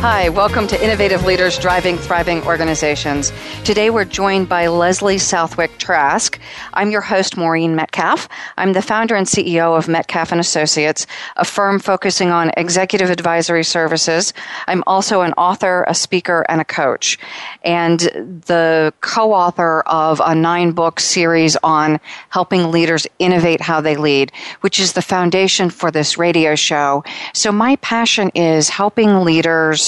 Hi, welcome to Innovative Leaders Driving Thriving Organizations. Today we're joined by Lesley Southwick Trask. I'm your host, Maureen Metcalf. I'm the founder and CEO of Metcalf and Associates, a firm focusing on executive advisory services. I'm also an author, a speaker, and a coach, and the co-author of a nine-book series on helping leaders innovate how they lead, which is the foundation for this radio show. So my passion is helping leaders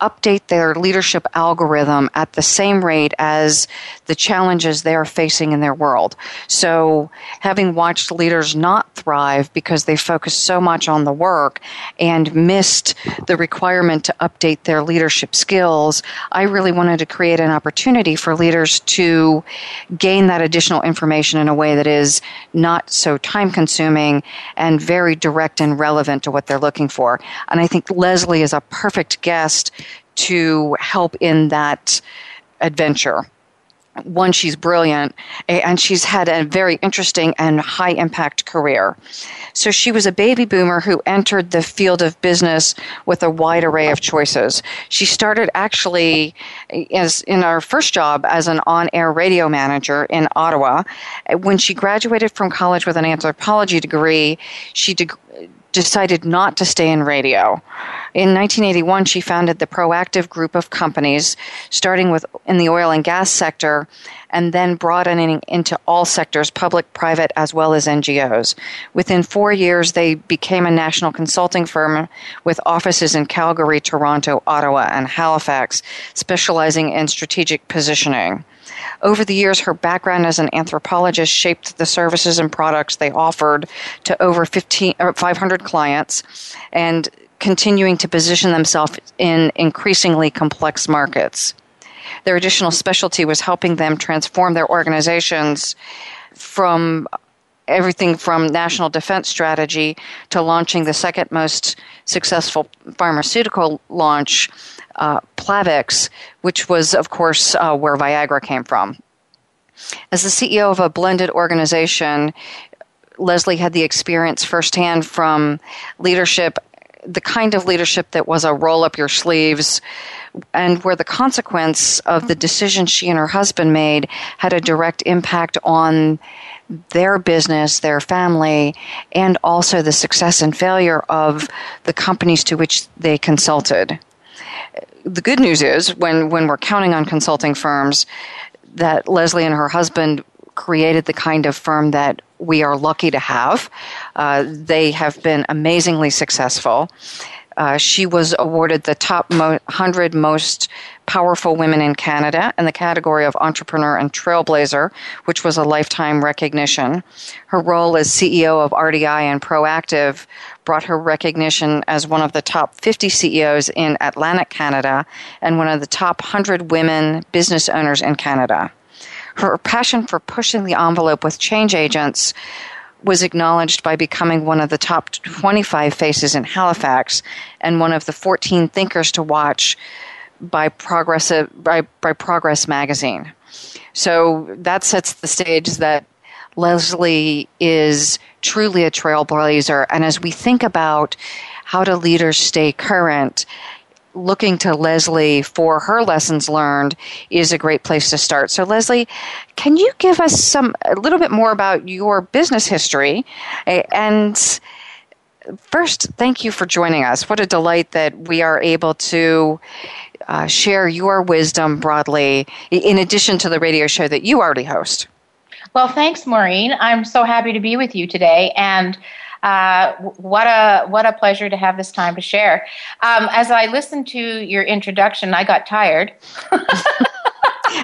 update their leadership algorithm at the same rate as the challenges they are facing in their world. So, having watched leaders not thrive because they focused so much on the work and missed the requirement to update their leadership skills, I really wanted to create an opportunity for leaders to gain that additional information in a way that is not so time consuming and very direct and relevant to what they're looking for. And I think Lesley is a perfect guest to help in that adventure. One, she's brilliant, and she's had a very interesting and high impact career. So she was a baby boomer who entered the field of business with a wide array of choices. She started actually as in our first job as an on-air radio manager in Ottawa. When she graduated from college with an anthropology degree, she de- decided not to stay in radio. In 1981, she founded the Proactive Group of companies, starting with in the oil and gas sector, and then broadening into all sectors, public, private, as well as NGOs. Within four years, they became a national consulting firm with offices in Calgary, Toronto, Ottawa, and Halifax, specializing in strategic positioning. Over the years, her background as an anthropologist shaped the services and products they offered to over 15, uh, 500 clients and continuing to position themselves in increasingly complex markets. Their additional specialty was helping them transform their organizations from everything from national defense strategy to launching the second most successful pharmaceutical launch uh, Plavix, which was, of course, uh, where Viagra came from. As the CEO of a blended organization, Lesley had the experience firsthand from leadership, the kind of leadership that was a roll up your sleeves, and where the consequence of the decision she and her husband made had a direct impact on their business, their family, and also the success and failure of the companies to which they consulted the good news is when, when we're counting on consulting firms, that Lesley and her husband created the kind of firm that we are lucky to have. Uh, they have been amazingly successful. Uh, she was awarded the top mo- 100 most powerful women in Canada in the category of entrepreneur and trailblazer, which was a lifetime recognition. Her role as CEO of RDI and Proactive brought her recognition as one of the top 50 CEOs in Atlantic Canada and one of the top 100 women business owners in Canada. Her passion for pushing the envelope with change agents was acknowledged by becoming one of the top 25 faces in Halifax and one of the 14 thinkers to watch by Progressive by, by Progress magazine. So that sets the stage that Lesley is truly a trailblazer. And as we think about how do leaders stay current, looking to Lesley for her lessons learned is a great place to start. So, Lesley, can you give us some a little bit more about your business history? And first, thank you for joining us. What a delight that we are able to. Uh, share your wisdom broadly, in addition to the radio show that you already host. Well, thanks, Maureen. I'm so happy to be with you today, and uh, what a what a pleasure to have this time to share. Um, as I listened to your introduction, I got tired.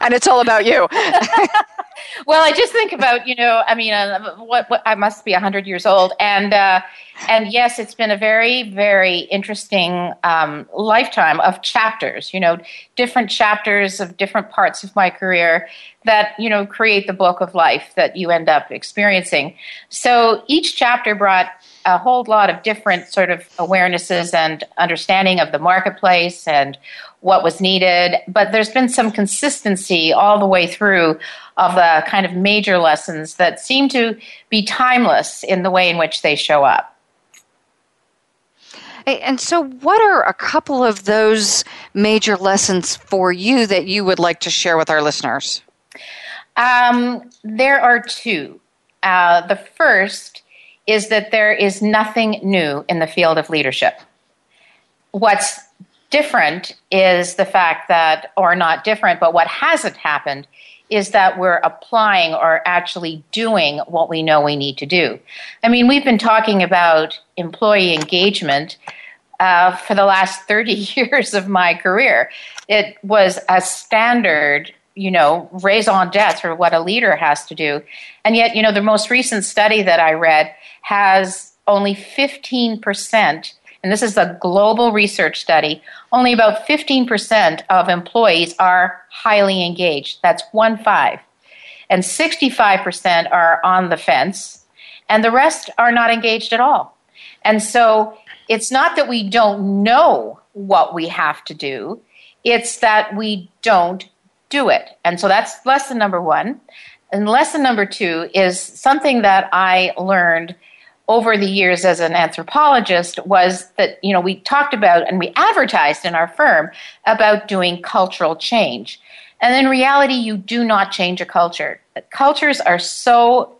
and it's all about you. well, I just think about you know, I mean, uh, what, what, I must be hundred years old, and uh, and yes, it's been a very very interesting um, lifetime of chapters. You know, different chapters of different parts of my career that you know create the book of life that you end up experiencing. So each chapter brought a whole lot of different sort of awarenesses and understanding of the marketplace and what was needed. But there's been some consistency all the way through of the kind of major lessons that seem to be timeless in the way in which they show up. And so, what are a couple of those major lessons for you that you would like to share with our listeners? Um, there are two. Uh, the first is that there is nothing new in the field of leadership. What's different is the fact that, or not different, but what hasn't happened is that we're applying or actually doing what we know we need to do. I mean, we've been talking about employee engagement uh, for the last 30 years of my career. It was a standard you know, raison d'etre, or what a leader has to do. And yet, you know, the most recent study that I read has only 15%, and this is a global research study, only about 15% of employees are highly engaged. That's one five. And 65% are on the fence, and the rest are not engaged at all. And so it's not that we don't know what we have to do, it's that we don't do it. And so that's lesson number one. And lesson number two is something that I learned over the years as an anthropologist was that you know we talked about and we advertised in our firm about doing cultural change and in reality you do not change a culture cultures are so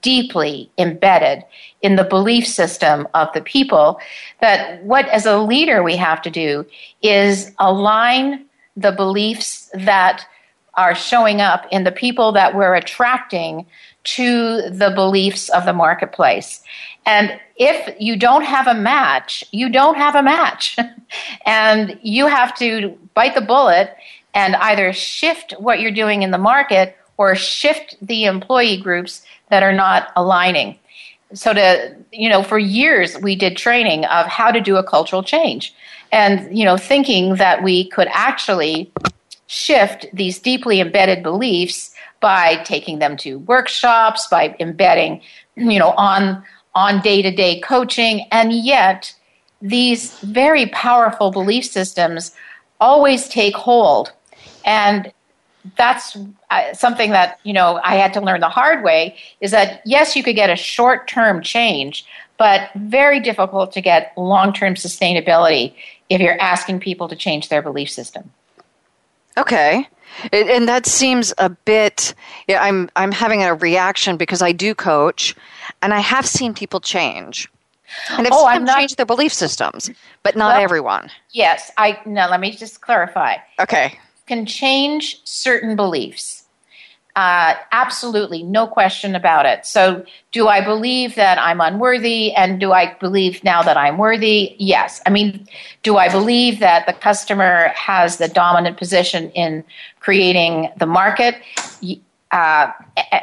deeply embedded in the belief system of the people that what as a leader we have to do is align the beliefs that are showing up in the people that we're attracting to the beliefs of the marketplace. And if you don't have a match, you don't have a match. and you have to bite the bullet and either shift what you're doing in the market or shift the employee groups that are not aligning. So to you know, for years we did training of how to do a cultural change and you know thinking that we could actually shift these deeply embedded beliefs by taking them to workshops by embedding you know on on day-to-day coaching. And yet these very powerful belief systems always take hold. And that's uh, something that you know i had to learn the hard way is that yes you could get a short-term change but very difficult to get long term sustainability if you're asking people to change their belief system. Okay. and that seems a bit yeah, I'm I'm having a reaction because I do coach and I have seen people change. And I've oh, seen them not, change their belief systems, but not well, everyone. Yes, I now let me just clarify. Okay. Can change certain beliefs uh, absolutely, no question about it. So, do I believe that I'm unworthy? And do I believe now that I'm worthy? Yes. I mean, do I believe that the customer has the dominant position in creating the market? Uh,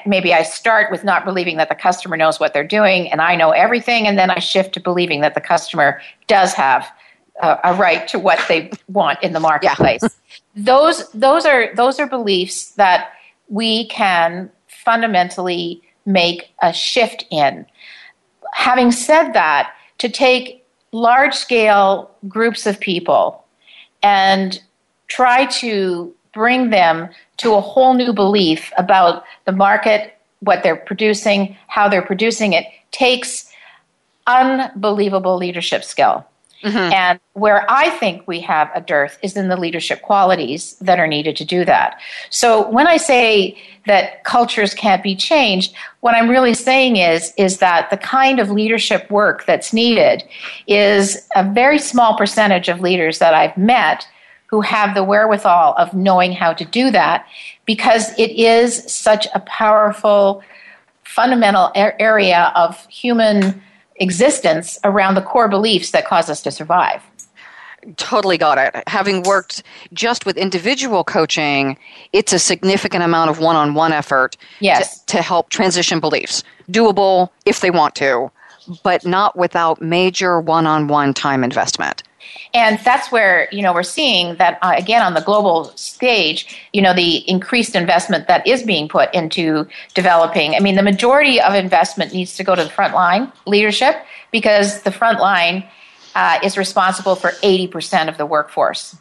maybe I start with not believing that the customer knows what they're doing and I know everything, and then I shift to believing that the customer does have uh, a right to what they want in the marketplace. Yeah. those those are those are beliefs that we can fundamentally make a shift in. Having said that, to take large scale groups of people and try to bring them to a whole new belief about the market, what they're producing, how they're producing it, takes unbelievable leadership skill. Mm-hmm. And where I think we have a dearth is in the leadership qualities that are needed to do that. So when I say that cultures can't be changed, what I'm really saying is, is that the kind of leadership work that's needed is a very small percentage of leaders that I've met who have the wherewithal of knowing how to do that because it is such a powerful, fundamental area of human existence around the core beliefs that cause us to survive. Totally got it. Having worked just with individual coaching, it's a significant amount of one on one effort yes. to, to help transition beliefs. Doable if they want to, but not without major one on one time investment. And that's where, you know, we're seeing that, uh, again, on the global stage, you know, the increased investment that is being put into developing. I mean, the majority of investment needs to go to the frontline leadership because the front line uh, is responsible for 80% of the workforce.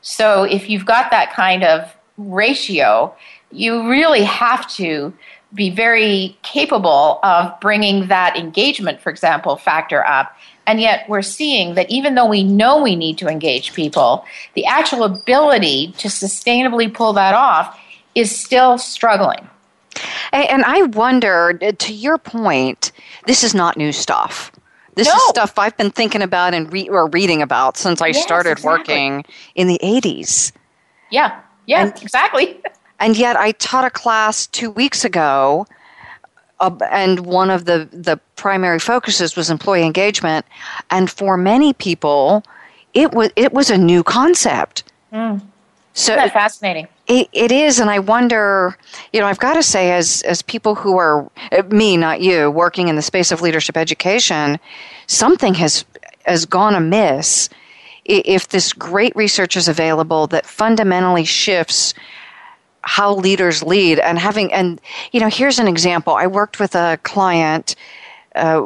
So if you've got that kind of ratio, you really have to be very capable of bringing that engagement, for example, factor up and yet we're seeing that even though we know we need to engage people, the actual ability to sustainably pull that off is still struggling. And I wonder, to your point, this is not new stuff. This no. is stuff I've been thinking about and re- or reading about since I yes, started exactly. working in the 80s. Yeah, yeah, and, exactly. and yet I taught a class two weeks ago uh, and one of the, the primary focuses was employee engagement. And for many people, it was it was a new concept. Mm. So Isn't that fascinating. It, it is, and I wonder. You know, I've got to say, as as people who are uh, me, not you, working in the space of leadership education, something has has gone amiss. If this great research is available that fundamentally shifts how leaders lead and having and you know here's an example i worked with a client uh,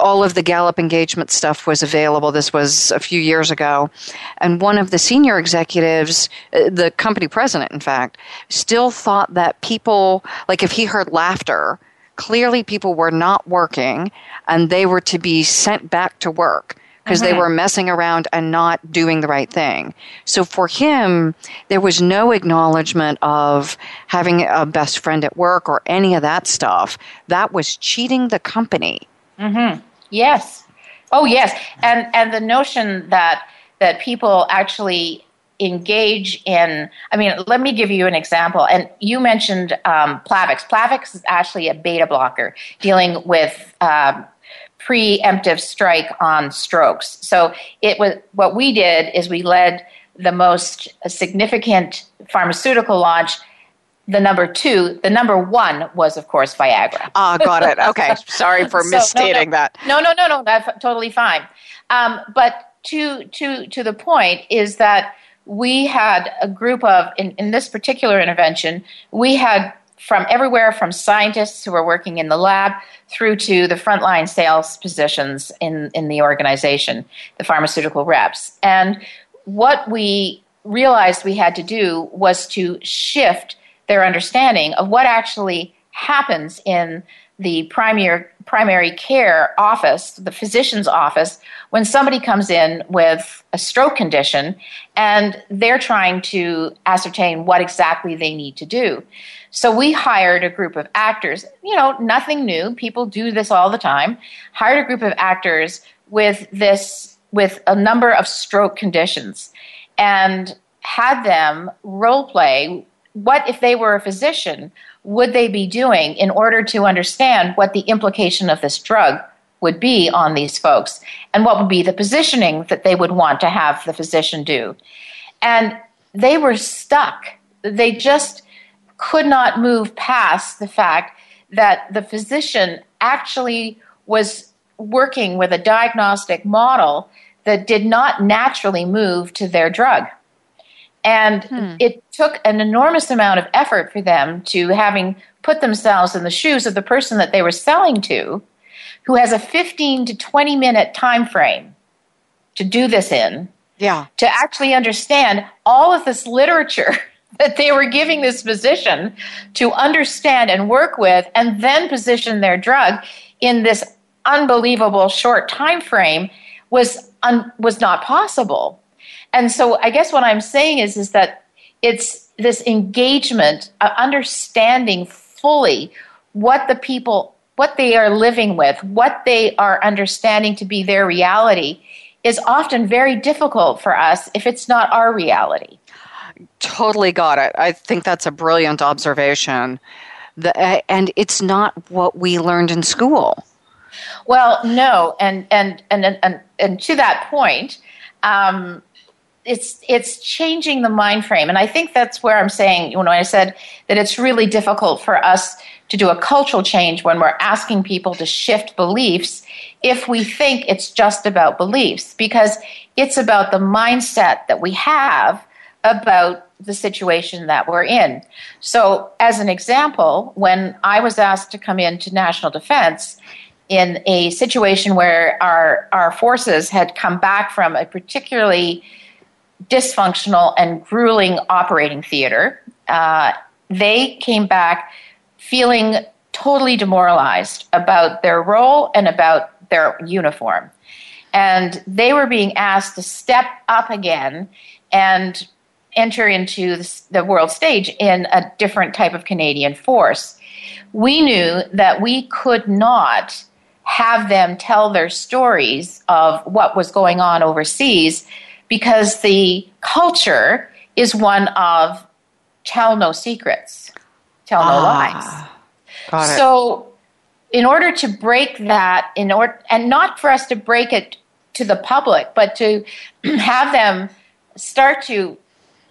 all of the Gallup engagement stuff was available. This was a few years ago. And one of the senior executives, uh, the company president, in fact, still thought that people, like if he heard laughter, clearly people were not working and they were to be sent back to work because mm-hmm. they were messing around and not doing the right thing. So for him, there was no acknowledgement of having a best friend at work or any of that stuff. That was cheating the company. Mm-hmm. Yes. Oh, yes. And and the notion that that people actually engage in i mean let me give you an example and you mentioned um, plavix plavix is actually a beta blocker dealing with uh, preemptive strike on strokes. So it was what we did is we led the most significant pharmaceutical launch. The number two, the number one was of course Viagra. Ah, got it. Okay, sorry for so, misstating no, no, that. No, no, no, no, that's totally fine. Um, but to to to the point is that we had a group of in, in this particular intervention, we had from everywhere from scientists who are working in the lab through to the frontline sales positions in, in the organization, the pharmaceutical reps. And what we realized we had to do was to shift their understanding of what actually happens in the primary primary care office, the physician's office, when somebody comes in with a stroke condition and they're trying to ascertain what exactly they need to do. So we hired a group of actors, you know, nothing new. People do this all the time. Hired a group of actors with this, with a number of stroke conditions and had them role play what if they were a physician would they be doing in order to understand what the implication of this drug would be on these folks and what would be the positioning that they would want to have the physician do and they were stuck they just could not move past the fact that the physician actually was working with a diagnostic model that did not naturally move to their drug. And hmm. it took an enormous amount of effort for them to having put themselves in the shoes of the person that they were selling to, who has a 15 to 20 minute time frame to do this in. Yeah. To actually understand all of this literature that they were giving this physician to understand and work with and then position their drug in this unbelievable short time frame was un, was not possible. And so I guess what I'm saying is is that it's this engagement, uh, understanding fully what the people what they are living with, what they are understanding to be their reality is often very difficult for us if it's not our reality. Totally got it. I think that's a brilliant observation. The, and it's not what we learned in school. Well, no, and and and and and, to that point, um, it's it's changing the mind frame, and I think that's where I'm saying you when I said that it's really difficult for us to do a cultural change when we're asking people to shift beliefs if we think it's just about beliefs, because it's about the mindset that we have about the situation that we're in. So, as an example, when I was asked to come into national defense in a situation where our, our forces had come back from a particularly dysfunctional and grueling operating theater, uh, they came back feeling totally demoralized about their role and about their uniform. And they were being asked to step up again and enter into the world stage in a different type of Canadian force. We knew that we could not have them tell their stories of what was going on overseas because the culture is one of tell no secrets, tell no ah, lies. So, in order to break that, in order and not for us to break it to the public, but to have them start to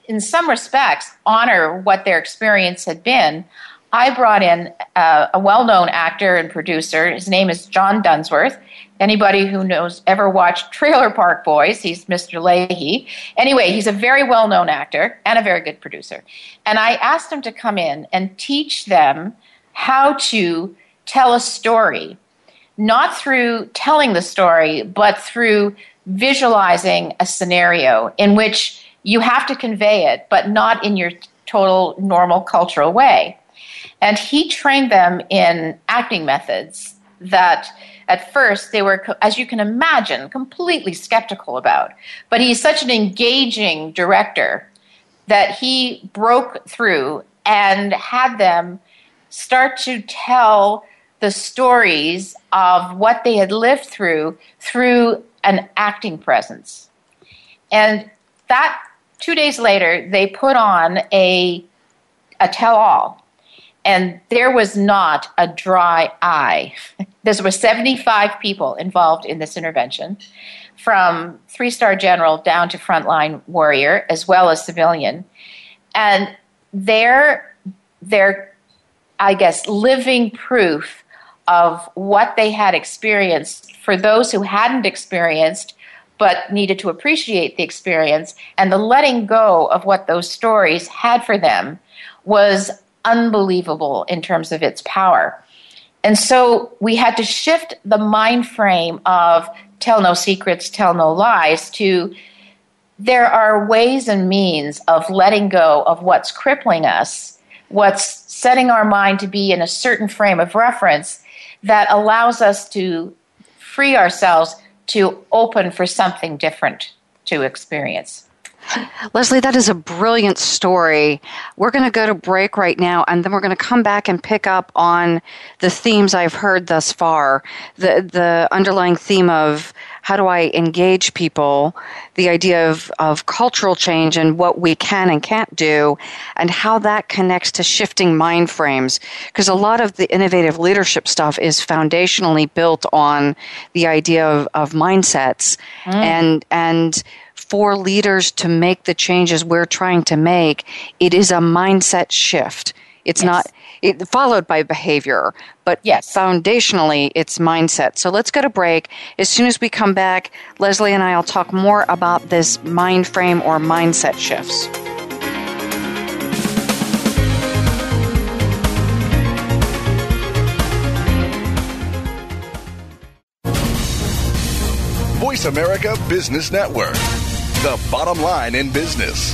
in some respects, honor what their experience had been, I brought in uh, a well known actor and producer. His name is John Dunsworth. Anybody who knows ever watched Trailer Park Boys, he's Mr. Lahey. Anyway, he's a very well known actor and a very good producer. And I asked him to come in and teach them how to tell a story, not through telling the story, but through visualizing a scenario in which you have to convey it, but not in your total normal cultural way. And he trained them in acting methods that at first they were, as you can imagine, completely skeptical about. But he's such an engaging director that he broke through and had them start to tell the stories of what they had lived through through an acting presence. And that two days later, they put on a, a tell all. And there was not a dry eye. there were 75 people involved in this intervention, from three star general down to frontline warrior, as well as civilian. And their, I guess, living proof of what they had experienced for those who hadn't experienced but needed to appreciate the experience and the letting go of what those stories had for them was unbelievable in terms of its power. And so we had to shift the mind frame of tell no secrets, tell no lies to there are ways and means of letting go of what's crippling us, what's setting our mind to be in a certain frame of reference that allows us to free ourselves to open for something different to experience. Lesley, that is a brilliant story. We're going to go to break right now, and then we're going to come back and pick up on the themes I've heard thus far. The the underlying theme of how do I engage people, the idea of, of cultural change and what we can and can't do, and how that connects to shifting mind frames. Because a lot of the innovative leadership stuff is foundationally built on the idea of, of mindsets mm. and and for leaders to make the changes we're trying to make, it is a mindset shift. It's yes. not it, followed by behavior, but yes. foundationally, it's mindset. So let's go to break. As soon as we come back, Lesley and I will talk more about this mind frame or mindset shifts. Voice America Business Network, the bottom line in business.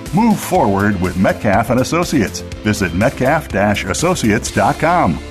Move forward with Metcalf and Associates. Visit metcalf-associates.com.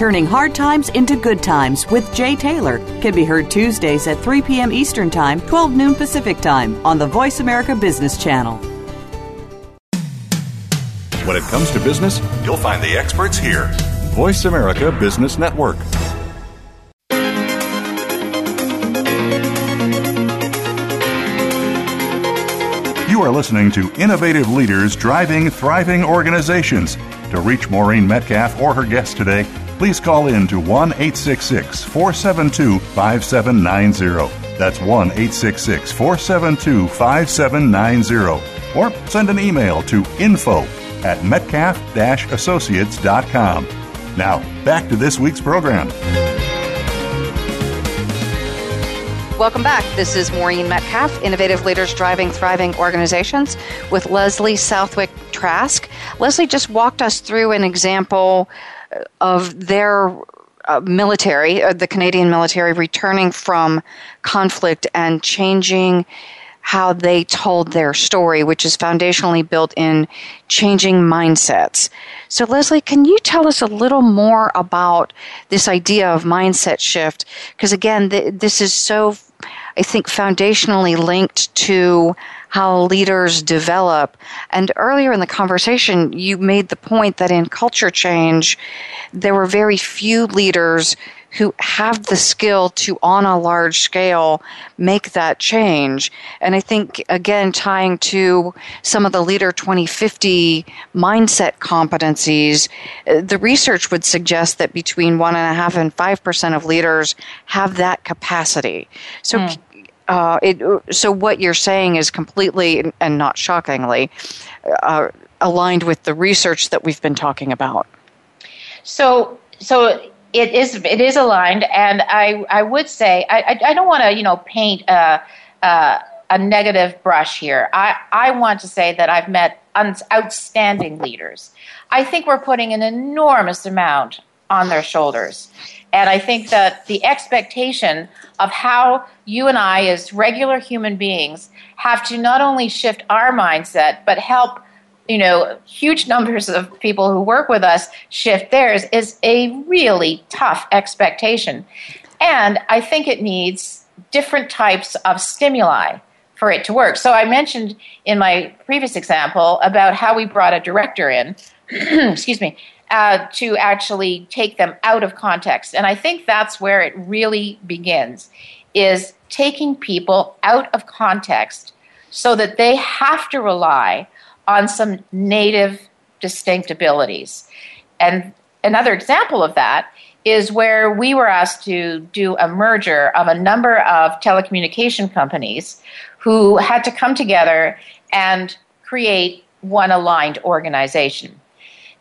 Turning Hard Times into Good Times with Jay Taylor can be heard Tuesdays at 3 p.m. Eastern Time, 12 noon Pacific Time on the Voice America Business Channel. When it comes to business, you'll find the experts here. Voice America Business Network. You are listening to Innovative Leaders Driving Thriving Organizations. To reach Maureen Metcalf or her guest today, please call in to 1 866 472 5790. That's 1 866 472 5790. Or send an email to info at metcalf associates.com. Now, back to this week's program. Welcome back. This is Maureen Metcalf, Innovative Leaders Driving Thriving Organizations, with Lesley Southwick Trask. Lesley just walked us through an example of their uh, military, uh, the Canadian military, returning from conflict and changing how they told their story, which is foundationally built in changing mindsets. So, Lesley, can you tell us a little more about this idea of mindset shift? Because, again, th- this is so, I think, foundationally linked to how leaders develop. And earlier in the conversation, you made the point that in culture change, there were very few leaders who have the skill to, on a large scale, make that change. And I think, again, tying to some of the Leader 2050 mindset competencies, the research would suggest that between 1.5 and 5% of leaders have that capacity. So, mm. Uh, it, so what you're saying is completely and not shockingly uh, aligned with the research that we've been talking about. So, so it is it is aligned, and I I would say I I, don't want to you know paint a, a, a negative brush here. I I want to say that I've met outstanding leaders. I think we're putting an enormous amount on their shoulders. And I think that the expectation of how you and I, as regular human beings, have to not only shift our mindset, but help you know huge numbers of people who work with us shift theirs is a really tough expectation. And i think it needs different types of stimuli for it to work. So i mentioned in my previous example about how we brought a director in excuse me uh, to actually take them out of context. And I think that's where it really begins, is taking people out of context so that they have to rely on some native distinct abilities. And another example of that is where we were asked to do a merger of a number of telecommunication companies who had to come together and create one aligned organization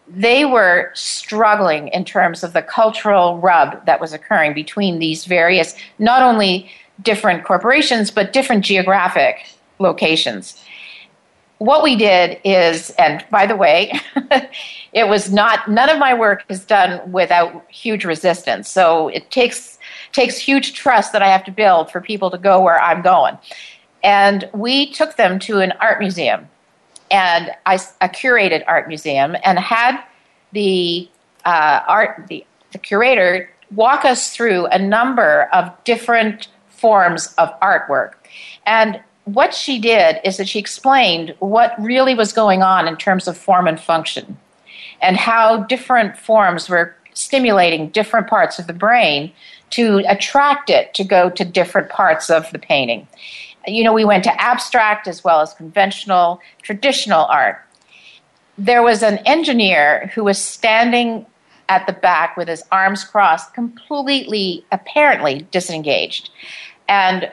they were struggling in terms of the cultural rub that was occurring between these various, not only different corporations, but different geographic locations. What we did is, and by the way, it was not, none of my work is done without huge resistance. So it takes takes huge trust that I have to build for people to go where I'm going. And we took them to an art museum, and I, a curated art museum, and had the uh, art the, the curator walk us through a number of different forms of artwork. And what she did is that she explained what really was going on in terms of form and function and how different forms were stimulating different parts of the brain to attract it to go to different parts of the painting. You know, we went to abstract as well as conventional, traditional art. There was an engineer who was standing at the back with his arms crossed, completely, apparently disengaged. And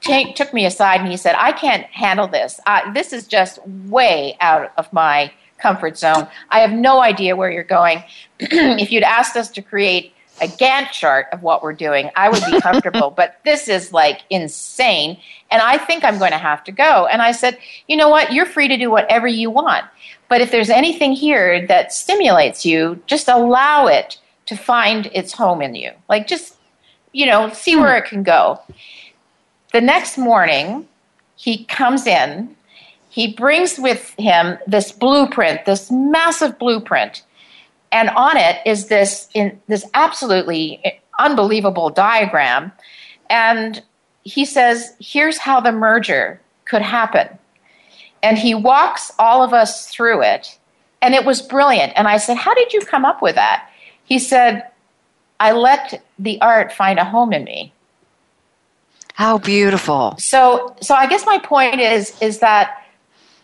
t- took me aside and he said, I can't handle this. Uh, this is just way out of my comfort zone. I have no idea where you're going. if you'd asked us to create a Gantt chart of what we're doing, I would be comfortable. but this is like insane. And I think I'm going to have to go. And I said, you know what? You're free to do whatever you want. But if there's anything here that stimulates you, just allow it to find its home in you. Like just, you know, see where it can go. The next morning, he comes in he brings with him this blueprint, this massive blueprint, and on it is this in this absolutely unbelievable diagram. And he says, "Here's how the merger could happen." And he walks all of us through it, and it was brilliant. And I said, "How did you come up with that?" He said, "I let the art find a home in me." How beautiful. So so I guess my point is is that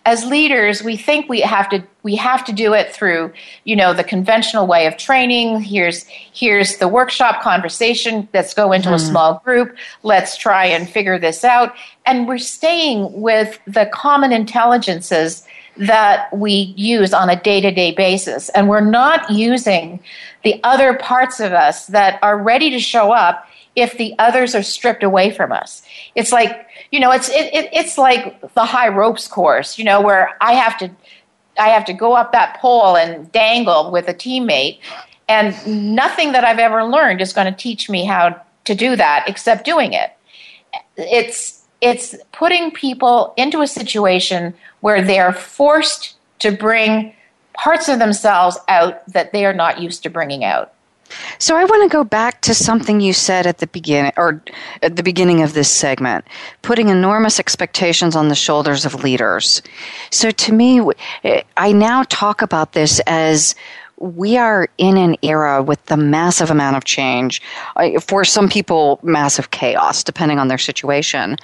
as leaders we think we have to we have to do it through you know the conventional way of training here's here's the workshop conversation let's go into mm. a hmm. small group let's try and figure this out and we're staying with the common intelligences that we use on a day-to-day basis and we're not using the other parts of us that are ready to show up if the others are stripped away from us. It's like, you know, it's it, it, it's like the high ropes course, you know, where I have to I have to go up that pole and dangle with a teammate and nothing that I've ever learned is going to teach me how to do that except doing it. It's it's putting people into a situation where they're forced to bring parts of themselves out that they are not used to bringing out. So I want to go back to something you said at the beginning or at the beginning of this segment, putting enormous expectations on the shoulders of leaders. So to me eh, I now talk about this as we are in an era with the massive amount of change. For some people, massive chaos, depending on their situation.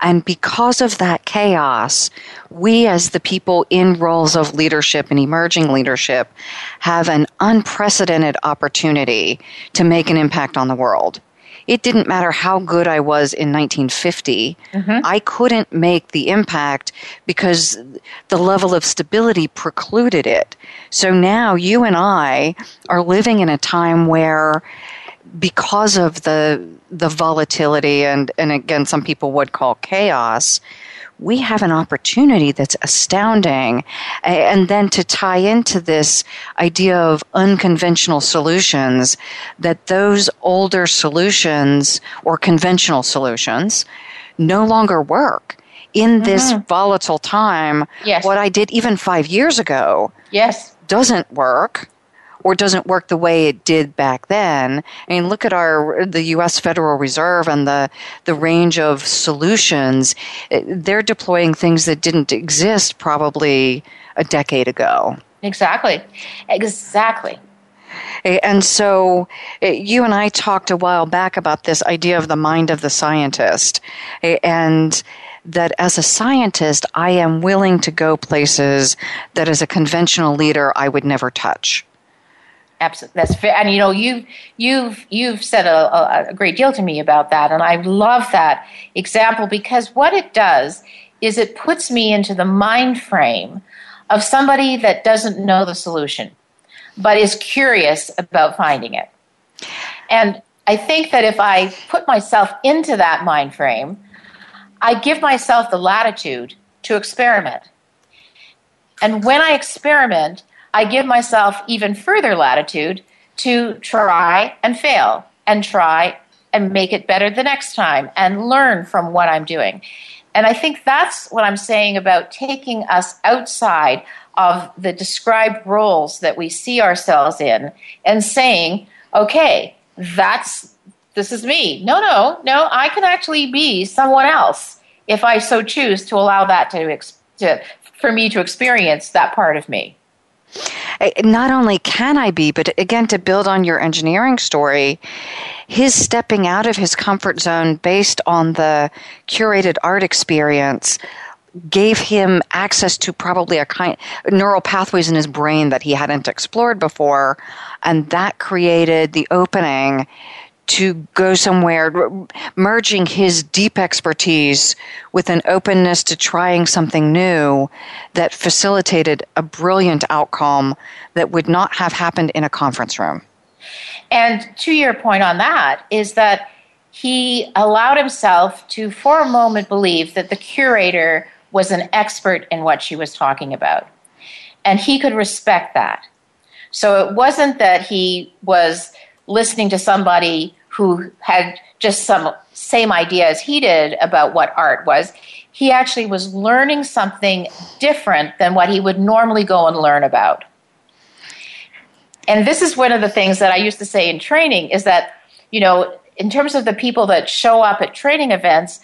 And because of that chaos, we as the people in roles of leadership and emerging leadership have an unprecedented opportunity to make an impact on the world it didn't matter how good I was in 1950. Mm-hmm. I couldn't make the impact because the level of stability precluded it. So now you and I are living in a time where because of the the volatility and and again some people would call chaos we have an opportunity that's astounding. And then to tie into this idea of unconventional solutions, that those older solutions or conventional solutions no longer work in this mm-hmm. volatile time. Yes. What I did even five years ago yes. doesn't work or doesn't work the way it did back then. I mean, look at our the U.S. Federal Reserve and the the range of solutions. Uh, they're deploying things that didn't exist probably a decade ago. Exactly, exactly. And so uh, you and I talked a while back about this idea of the mind of the scientist. And that as a scientist, I am willing to go places that as a conventional leader I would never touch. Absolutely, that's fair. And you know, you've you've you've said a, a great deal to me about that, and I love that example because what it does is it puts me into the mind frame of somebody that doesn't know the solution, but is curious about finding it. And I think that if I put myself into that mind frame, I give myself the latitude to experiment. And when I experiment, I give myself even further latitude to try and fail and try and make it better the next time and learn from what I'm doing. And I think that's what I'm saying about taking us outside of the described roles that we see ourselves in and saying, okay, that's this is me. No, no, no, I can actually be someone else if I so choose to allow that to, to for me to experience that part of me. Eh, not only can I be, but again, to build on your engineering story, his stepping out of his comfort zone based on the curated art experience gave him access to probably a kind neural pathways in his brain that he hadn't explored before. And that created the opening to go somewhere merging his deep expertise with an openness to trying something new that facilitated a brilliant outcome that would not have happened in a conference room and to your point on that is that he allowed himself to for a moment believe that the curator was an expert in what she was talking about. And he could respect that. So it wasn't that he was listening to somebody who had just some same idea as he did about what art was. He actually was learning something different than what he would normally go and learn about. And this is one of the things that I used to say in training is that, you know, in terms of the people that show up at training events,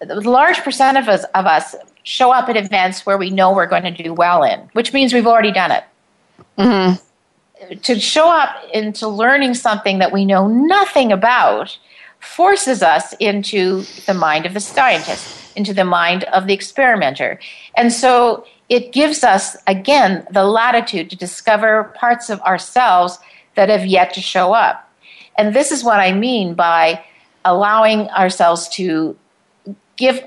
a large percent of us, of us show up at events where we know we're going to do well in, which means we've already done it. Mm-hmm. To show up into learning something that we know nothing about forces us into the mind of the scientist, into the mind of the experimenter. And so it gives us, again, the latitude to discover parts of ourselves that have yet to show up. And this is what I mean by allowing ourselves to give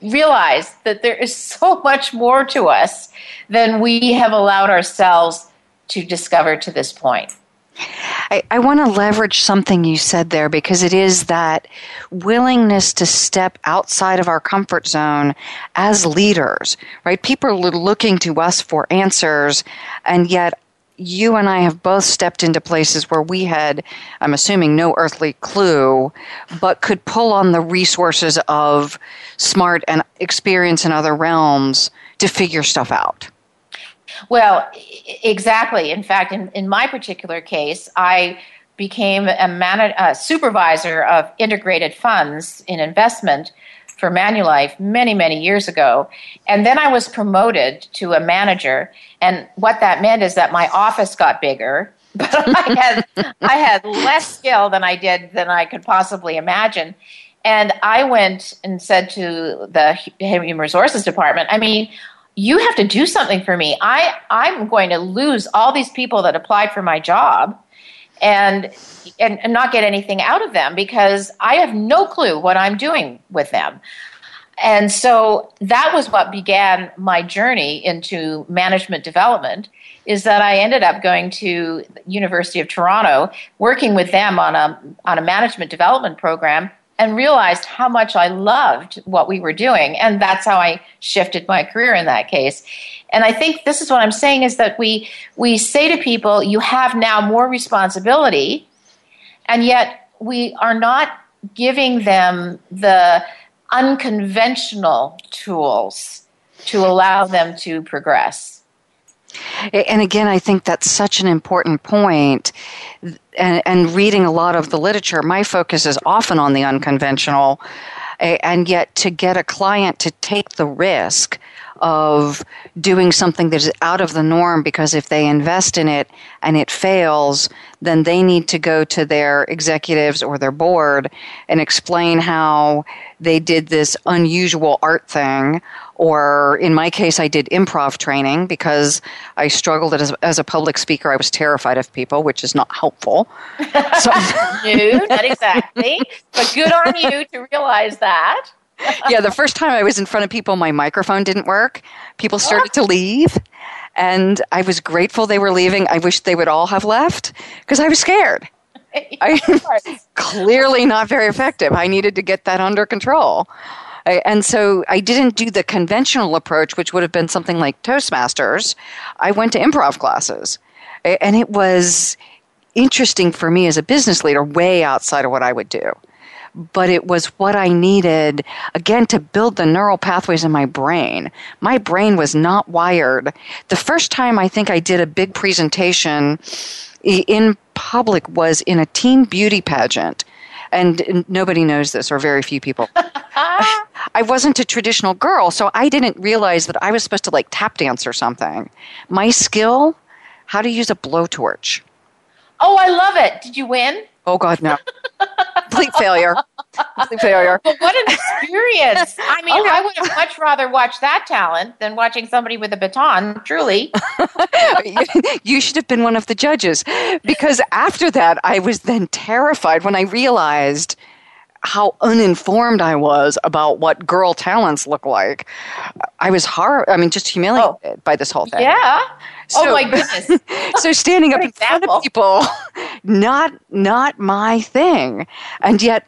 realize that there is so much more to us than we have allowed ourselves to discover to this point. I, I want to leverage something you said there because it is that willingness to step outside of our comfort zone as leaders, right? People are looking to us for answers, and yet you and I have both stepped into places where we had, I'm assuming, no earthly clue, but could pull on the resources of smart and experience in other realms to figure stuff out. Well, exactly. In fact, in, in my particular case, I became a, man- a supervisor of integrated funds in investment for Manulife many, many years ago. And then I was promoted to a manager. And what that meant is that my office got bigger, but I had, I had less skill than I did than I could possibly imagine. And I went and said to the Human Resources Department, I mean, you have to do something for me. I, I'm going to lose all these people that applied for my job and, and, and not get anything out of them because I have no clue what I'm doing with them. And so that was what began my journey into management development is that I ended up going to University of Toronto, working with them on a on a management development program and realized how much I loved what we were doing. And that's how I shifted my career in that case. And I think this is what I'm saying is that we, we say to people, you have now more responsibility, and yet we are not giving them the unconventional tools to allow them to progress. And again, I think that's such an important point. And, and, reading a lot of the literature, my focus is often on the unconventional. And yet, to get a client to take the risk of doing something that is out of the norm because if they invest in it and it fails, then they need to go to their executives or their board and explain how they did this unusual art thing. Or in my case, I did improv training because I struggled as, as a public speaker. I was terrified of people, which is not helpful. So, no, not exactly. But good on you to realize that. Yeah, the first time I was in front of people, my microphone didn't work. People oh. started to leave, and I was grateful they were leaving. I wish they would all have left because I was scared. I clearly not very effective. I needed to get that under control. I, and so I didn't do the conventional approach, which would have been something like Toastmasters. I went to improv classes, and it was interesting for me as a business leader, way outside of what I would do. But it was what I needed, again, to build the neural pathways in my brain. My brain was not wired. The first time I think I did a big presentation in public was in a teen beauty pageant. And nobody knows this or very few people. I wasn't a traditional girl so i didn't realize that i was supposed to like tap dance or something. My skill how to use a blowtorch. Oh i love it. Did you win oh god no complete failure complete failure but what an experience i mean okay. i would have much rather watched that talent than watching somebody with a baton truly you should have been one of the judges because after that i was then terrified when i realized how uninformed I was about what girl talents look like. I was hard. I mean, just humiliated oh. by this whole thing. Yeah. Oh, so, oh my goodness. so standing up in front of people, not not my thing, and yet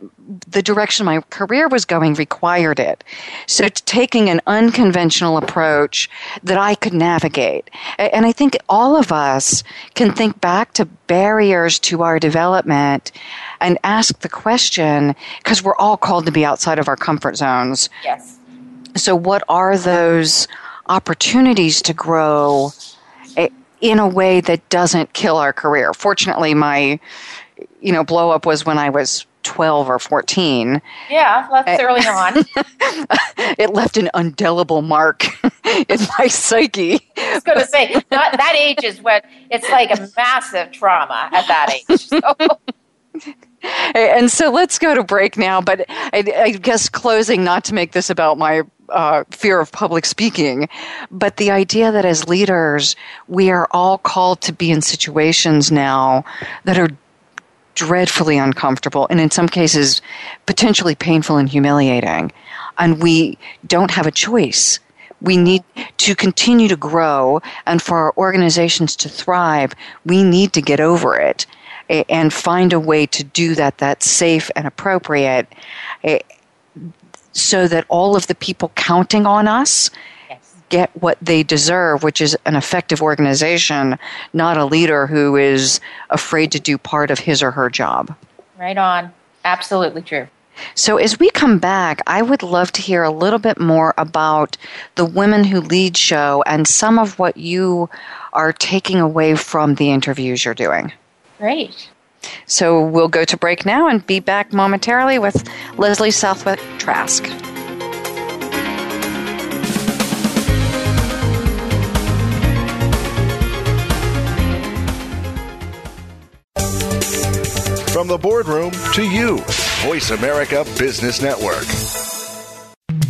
the direction my career was going required it. So taking an unconventional approach that I could navigate, and I think all of us can think back to barriers to our development and ask the question because we're all called to be outside of our comfort zones. Yes. So, what are those opportunities to grow in a way that doesn't kill our career? Fortunately, my you know blow up was when I was 12 or 14. Yeah, that's eh, early on. it left an indelible mark in my psyche. I was going to say, not, that age is when it's like a massive trauma at that age. So. and so let's go to break now. But I, I guess closing, not to make this about my uh, fear of public speaking, but the idea that as leaders, we are all called to be in situations now that are dreadfully uncomfortable and in some cases potentially painful and humiliating. And we don't have a choice. We need to continue to grow, and for our organizations to thrive, we need to get over it and find a way to do that that's safe and appropriate eh, so that all of the people counting on us get what they deserve, which is an effective organization, not a leader who is afraid to do part of his or her job. Right on. Absolutely true. So, as we come back, I would love to hear a little bit more about the Women Who Lead show and some of what you are taking away from the interviews you're doing. Great. So we'll go to break now and be back momentarily with Lesley Southwick Trask. From the boardroom to you, Voice America Business Network.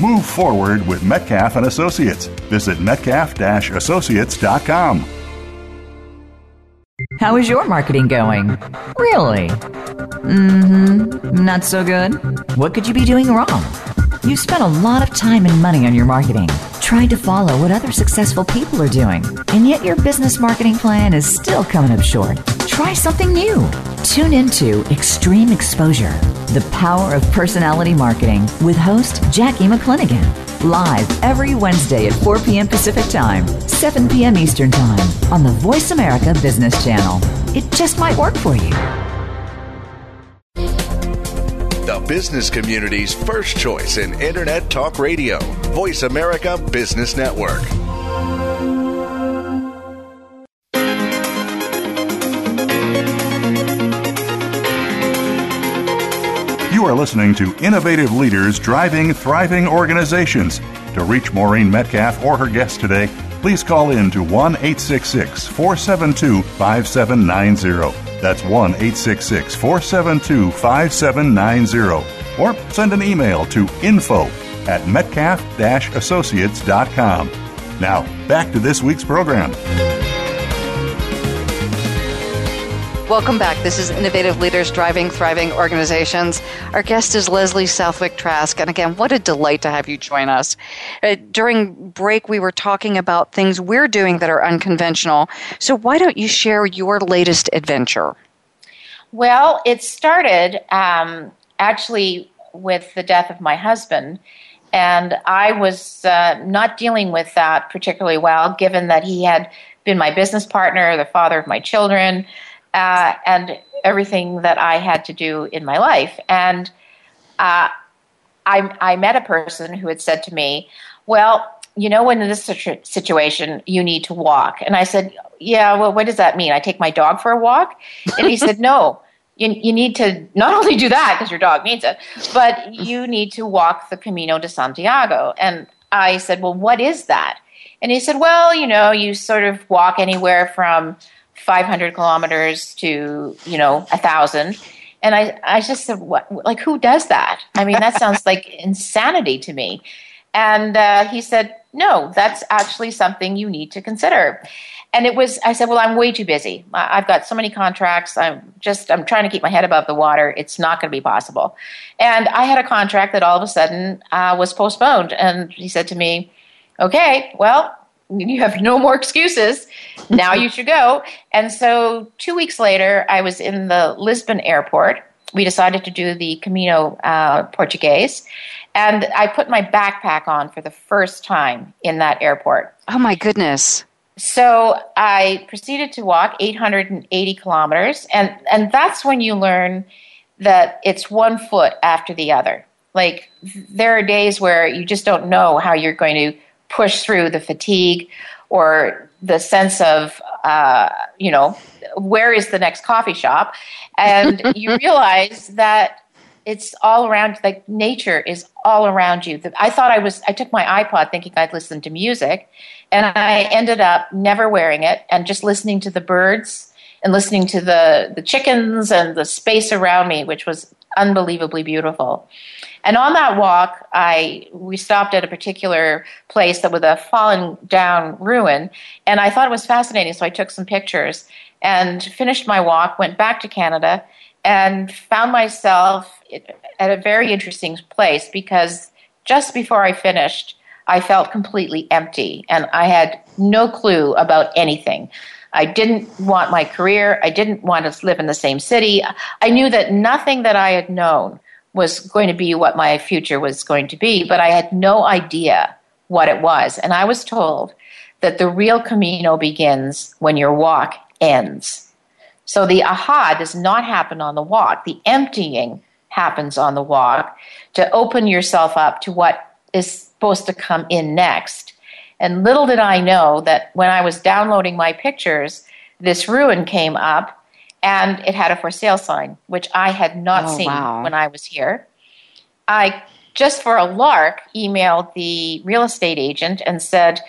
Move forward with Metcalf and Associates. Visit metcalf-associates.com. How is your marketing going? Really? Mm-hmm. Not so good? What could you be doing wrong? You spent a lot of time and money on your marketing, tried to follow what other successful people are doing, and yet your business marketing plan is still coming up short. Try something new. Tune into Extreme Exposure, the power of personality marketing with host Jackie McClinigan. Live every Wednesday at 4 p.m. Pacific Time, 7 p.m. Eastern Time on the Voice America Business Channel. It just might work for you. Business community's first choice in Internet Talk Radio, Voice America Business Network. You are listening to Innovative Leaders Driving Thriving Organizations. To reach Maureen Metcalf or her guest today, please call in to 1 866 472 5790. That's 1 866 472 5790. Or send an email to info at metcalf associates.com. Now, back to this week's program. Welcome back. This is Innovative Leaders Driving Thriving Organizations. Our guest is Lesley Southwick Trask. And again, what a delight to have you join us. Uh, during break, we were talking about things we're doing that are unconventional. So why don't you share your latest adventure? Well, it started um, actually with the death of my husband. And I was uh, not dealing with that particularly well, given that he had been my business partner, the father of my children uh, and everything that I had to do in my life. And uh, I, I met a person who had said to me, Well, you know, when in this situation, you need to walk. And I said, Yeah, well, what does that mean? I take my dog for a walk? And he said, No. You, you need to not only do that because your dog needs it, but you need to walk the Camino de Santiago. And I said, Well, what is that? And he said, Well, you know, you sort of walk anywhere from 500 kilometers to you know a thousand. And i i just said what like who does that? I mean that sounds like insanity to me. And uh, he said no that's actually something you need to consider. And it was i said well i'm way too busy. I've got so many contracts. I'm just i'm trying to keep my head above the water. It's not going to be possible. And i had a contract that all of a sudden uh, was postponed. And he said to me okay well you have no more excuses. Now you should go. And so two weeks later, I was in the Lisbon airport. We decided to do the Camino uh, Portuguese. And I put my backpack on for the first time in that airport. Oh, my goodness. So I proceeded to walk 880 kilometers. And, and that's when you learn that it's one foot after the other. Like, there are days where you just don't know how you're going to push through the fatigue or the sense of uh, you know where is the next coffee shop? And you realize that it's all around like nature is all around you. I thought i was i took my ipod thinking i'd listen to music and i ended up never wearing it and just listening to the birds and listening to the the chickens and the space around me which was unbelievably beautiful and on that walk, I we stopped at a particular place that was a fallen down ruin, and I thought it was fascinating. So I took some pictures and finished my walk. Went back to Canada and found myself at a very interesting place because just before I finished, I felt completely empty and I had no clue about anything. I didn't want my career. I didn't want to live in the same city. I knew that nothing that I had known was going to be what my future was going to be, but I had no idea what it was. And I was told that the real Camino begins when your walk ends. So the aha does not happen on the walk, the emptying happens on the walk to open yourself up to what is supposed to come in next. And little did I know that when I was downloading my pictures, this ruin came up and it had a for sale sign, which I had not oh, seen wow. when I was here. I just for a lark emailed the real estate agent and said,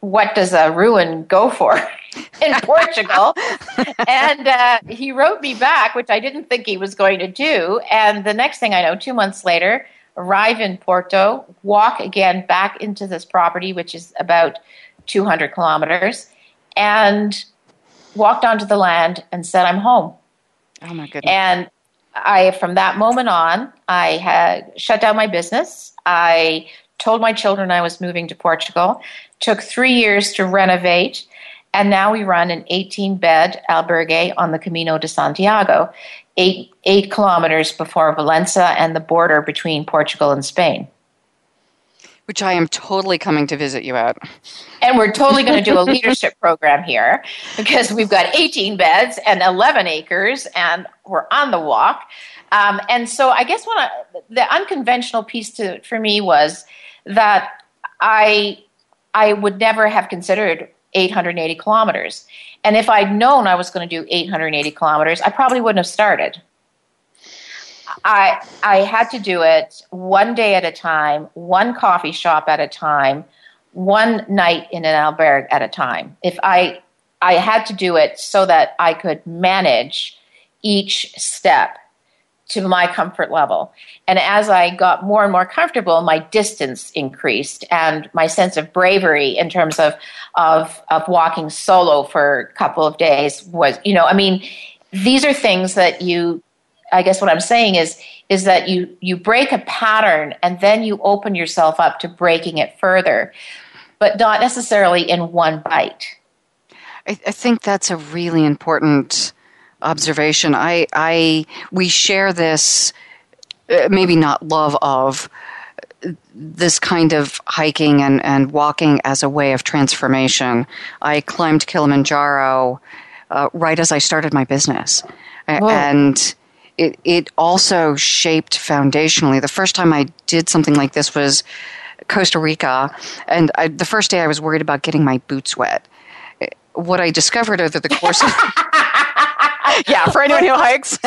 "What does a ruin go for in Portugal?" and uh, he wrote me back, which I didn't think he was going to do. And the next thing I know, two months later, arrive in Porto, walk again back into this property, which is about 200 kilometers, and walked onto the land and said, I'm home. Oh my goodness. And I, from that moment on, I had shut down my business. I told my children I was moving to Portugal. Took three years to renovate. And now we run an 18 bed albergue on the Camino de Santiago, eight, eight kilometers before Valença and the border between Portugal and Spain which I am totally coming to visit you at. And we're totally going to do a leadership program here because we've got 18 beds and 11 acres, and we're on the walk. Um, and so I guess what the unconventional piece to for me was that I I would never have considered 880 kilometers. And if I'd known I was going to do 880 kilometers, I probably wouldn't have started. I I had to do it one day at a time, one coffee shop at a time, one night in an albergue at a time. If I I had to do it so that I could manage each step to my comfort level. And as I got more and more comfortable, my distance increased and my sense of bravery in terms of, of, of walking solo for a couple of days was, you know, I mean, these are things that you, I guess what I'm saying is, is that you, you break a pattern and then you open yourself up to breaking it further, but not necessarily in one bite. I, I think that's a really important observation. I, I, we share this, uh, maybe not love of this kind of hiking and, and walking as a way of transformation. I climbed Kilimanjaro uh, right as I started my business. Whoa. And it, it also shaped foundationally. The first time I did something like this was Costa Rica. And I, the first day I was worried about getting my boots wet. What I discovered over the course of yeah, for anyone who hikes.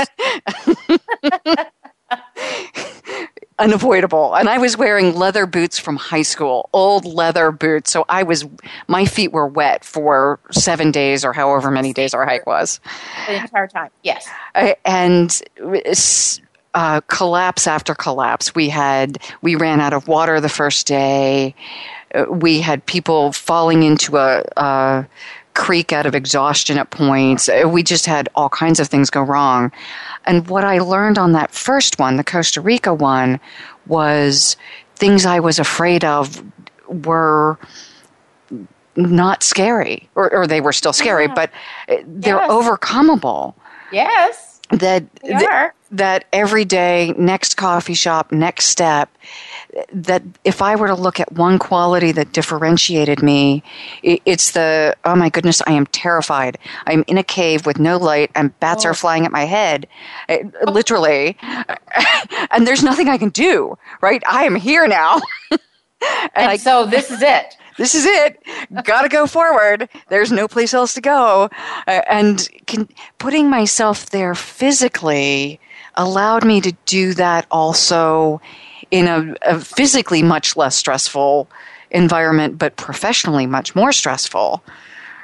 unavoidable. And I was wearing leather boots from high school, old leather boots. So I was, my feet were wet for seven days or however many days our hike was. The entire time, yes. and uh, collapse after collapse. We had, we ran out of water the first day. Uh, we had people falling into a, a creek out of exhaustion at points. Uh, we just had all kinds of things go wrong. And what I learned on that first one, the Costa Rica one, was things I was afraid of were not scary, or, or they were still scary, yeah. but uh, they're yes. overcomable. Yes. That, that that every day, next coffee shop, next step, that if I were to look at one quality that differentiated me, it's the oh my goodness, I am terrified. I'm in a cave with no light and bats oh. are flying at my head, eh, oh. literally, and there's nothing I can do. Right? I am here now, and, and I, so this is it. This is it. Got to go forward. There's no place else to go, uh, and can, putting myself there physically allowed me to do that also in a, a physically much less stressful environment, but professionally much more stressful.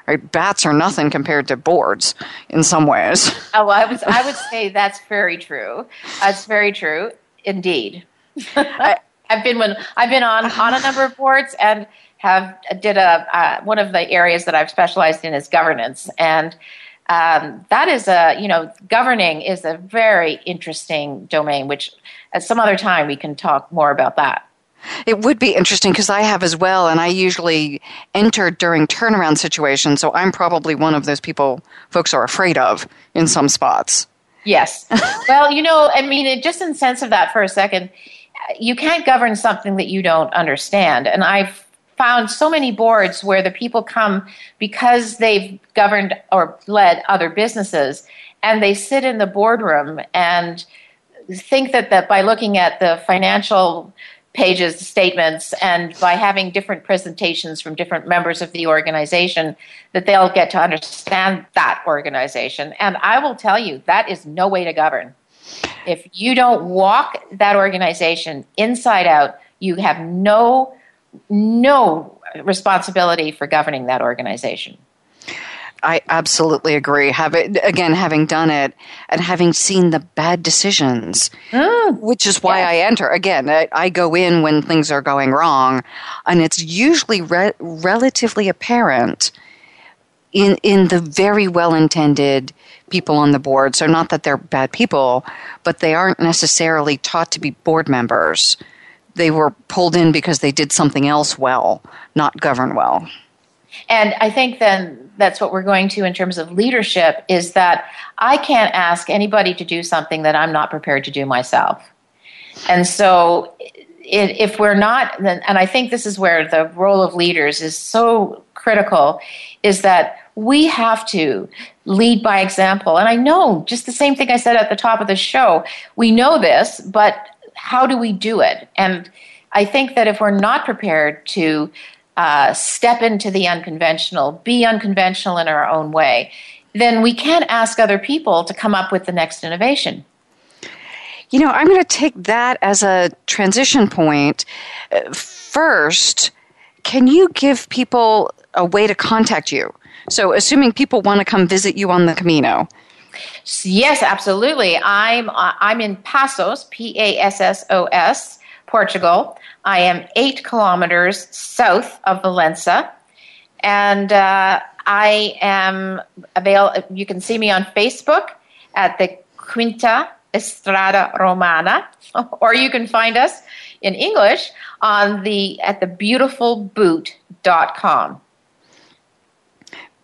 Right? Bats are nothing compared to boards in some ways. Oh, well, I, was, I would say that's very true. That's very true, indeed. I, have been when I've been on on a number of boards and have did a uh, one of the areas that I've specialized in is governance and um, that is a you know governing is a very interesting domain which at some other time we can talk more about that it would be interesting because I have as well, and I usually enter during turnaround situations, so I'm probably one of those people folks are afraid of in some spots. Yes. well, you know, I mean, it, just in sense of that for a second, you can't govern something that you don't understand. And I've found so many boards where the people come because they've governed or led other businesses and they sit in the boardroom and think that, that by looking at the financial pages, statements, and by having different presentations from different members of the organization, that they'll get to understand that organization. And I will tell you, that is no way to govern. If you don't walk that organization inside out, you have no no responsibility for governing that organization. I absolutely agree. Have it, again, having done it and having seen the bad decisions, mm, which is why yes. I enter. Again, I, I, go in when things are going wrong, and it's usually re- relatively apparent in in the very well intended people on the board. So, not that they're bad people, but they aren't necessarily taught to be board members they were pulled in because they did something else well, not govern well. And I think then that's what we're going to in terms of leadership is that I can't ask anybody to do something that I'm not prepared to do myself. And so if we're not, and I think this is where the role of leaders is so critical, is that we have to lead by example. And I know just the same thing I said at the top of the show. We know this, but how do we do it? And I think that if we're not prepared to uh, step into the unconventional, be unconventional in our own way, then we can't ask other people to come up with the next innovation. You know, I'm going to take that as a transition point. First, can you give people a way to contact you? So, assuming people want to come visit you on the Camino. Yes, absolutely. I'm uh, I'm in Passos, P A S S O S, Portugal. I am eight kilometers south of Valença, and uh, I am avail. You can see me on Facebook at the Quinta Estrada Romana, or you can find us in English on the at the beautifulboot.com.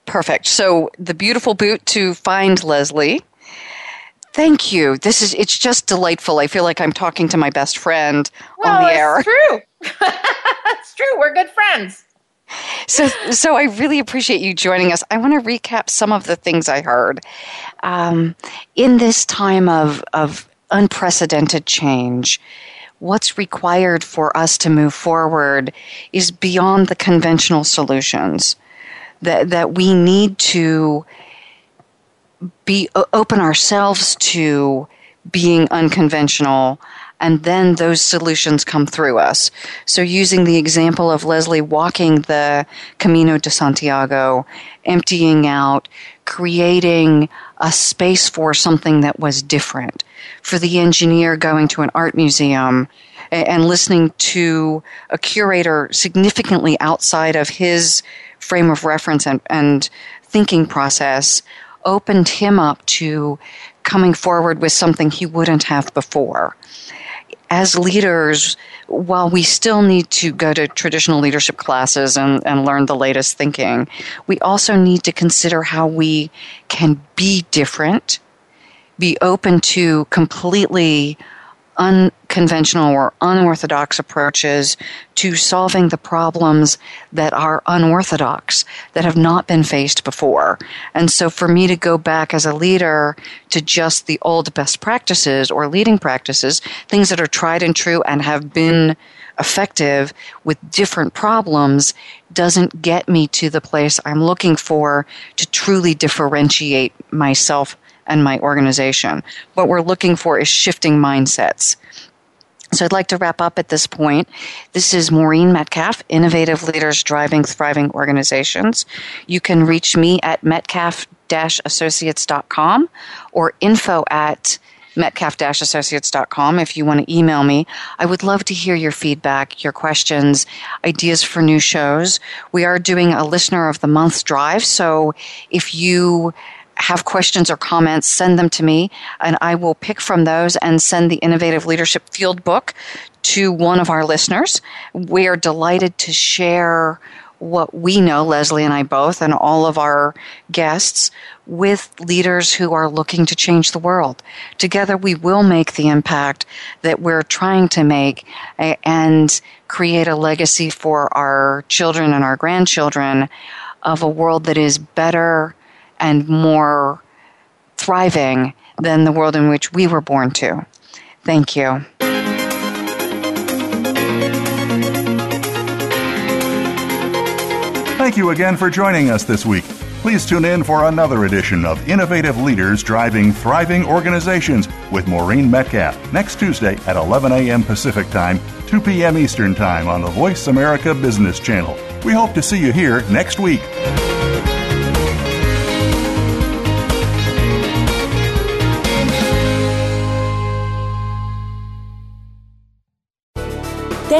Perfect. So the beautiful boot to find Lesley. Thank you. This is it's just delightful. I feel like I'm talking to my best friend well, on the air. It's true. it's true. We're good friends. So, so I really appreciate you joining us. I want to recap some of the things I heard um, in this time of of unprecedented change. What's required for us to move forward is beyond the conventional solutions that that we need to be open ourselves to being unconventional and then those solutions come through us. So, using the example of Lesley walking the Camino de Santiago, emptying out, creating a space for something that was different. For the engineer going to an art museum and listening to a curator significantly outside of his frame of reference and, and thinking process opened him up to coming forward with something he wouldn't have before. As leaders, while we still need to go to traditional leadership classes and, and learn the latest thinking, we also need to consider how we can be different, be open to completely unconventional or unorthodox approaches to solving the problems that are unorthodox, that have not been faced before. And so for me to go back as a leader to just the old best practices or leading practices, things that are tried and true and have been effective with different problems doesn't get me to the place I'm looking for to truly differentiate myself and my organization. What we're looking for is shifting mindsets. So I'd like to wrap up at this point. This is Maureen Metcalf, Innovative Leaders Driving Thriving Organizations. You can reach me at metcalf-associates.com or info at metcalf-associates.com if you want to email me. I would love to hear your feedback, your questions, ideas for new shows. We are doing a listener of the month drive, so if you have questions or comments, send them to me, and I will pick from those and send the Innovative Leadership Field Book to one of our listeners. We are delighted to share what we know, Lesley and I both, and all of our guests, with leaders who are looking to change the world. Together, we will make the impact that we're trying to make and create a legacy for our children and our grandchildren of a world that is better and more thriving than the world in which we were born to. Thank you. Thank you again for joining us this week. Please tune in for another edition of Innovative Leaders Driving Thriving Organizations with Maureen Metcalf next Tuesday at 11 a.m. Pacific Time, 2 p.m. Eastern Time on the Voice America Business Channel. We hope to see you here next week.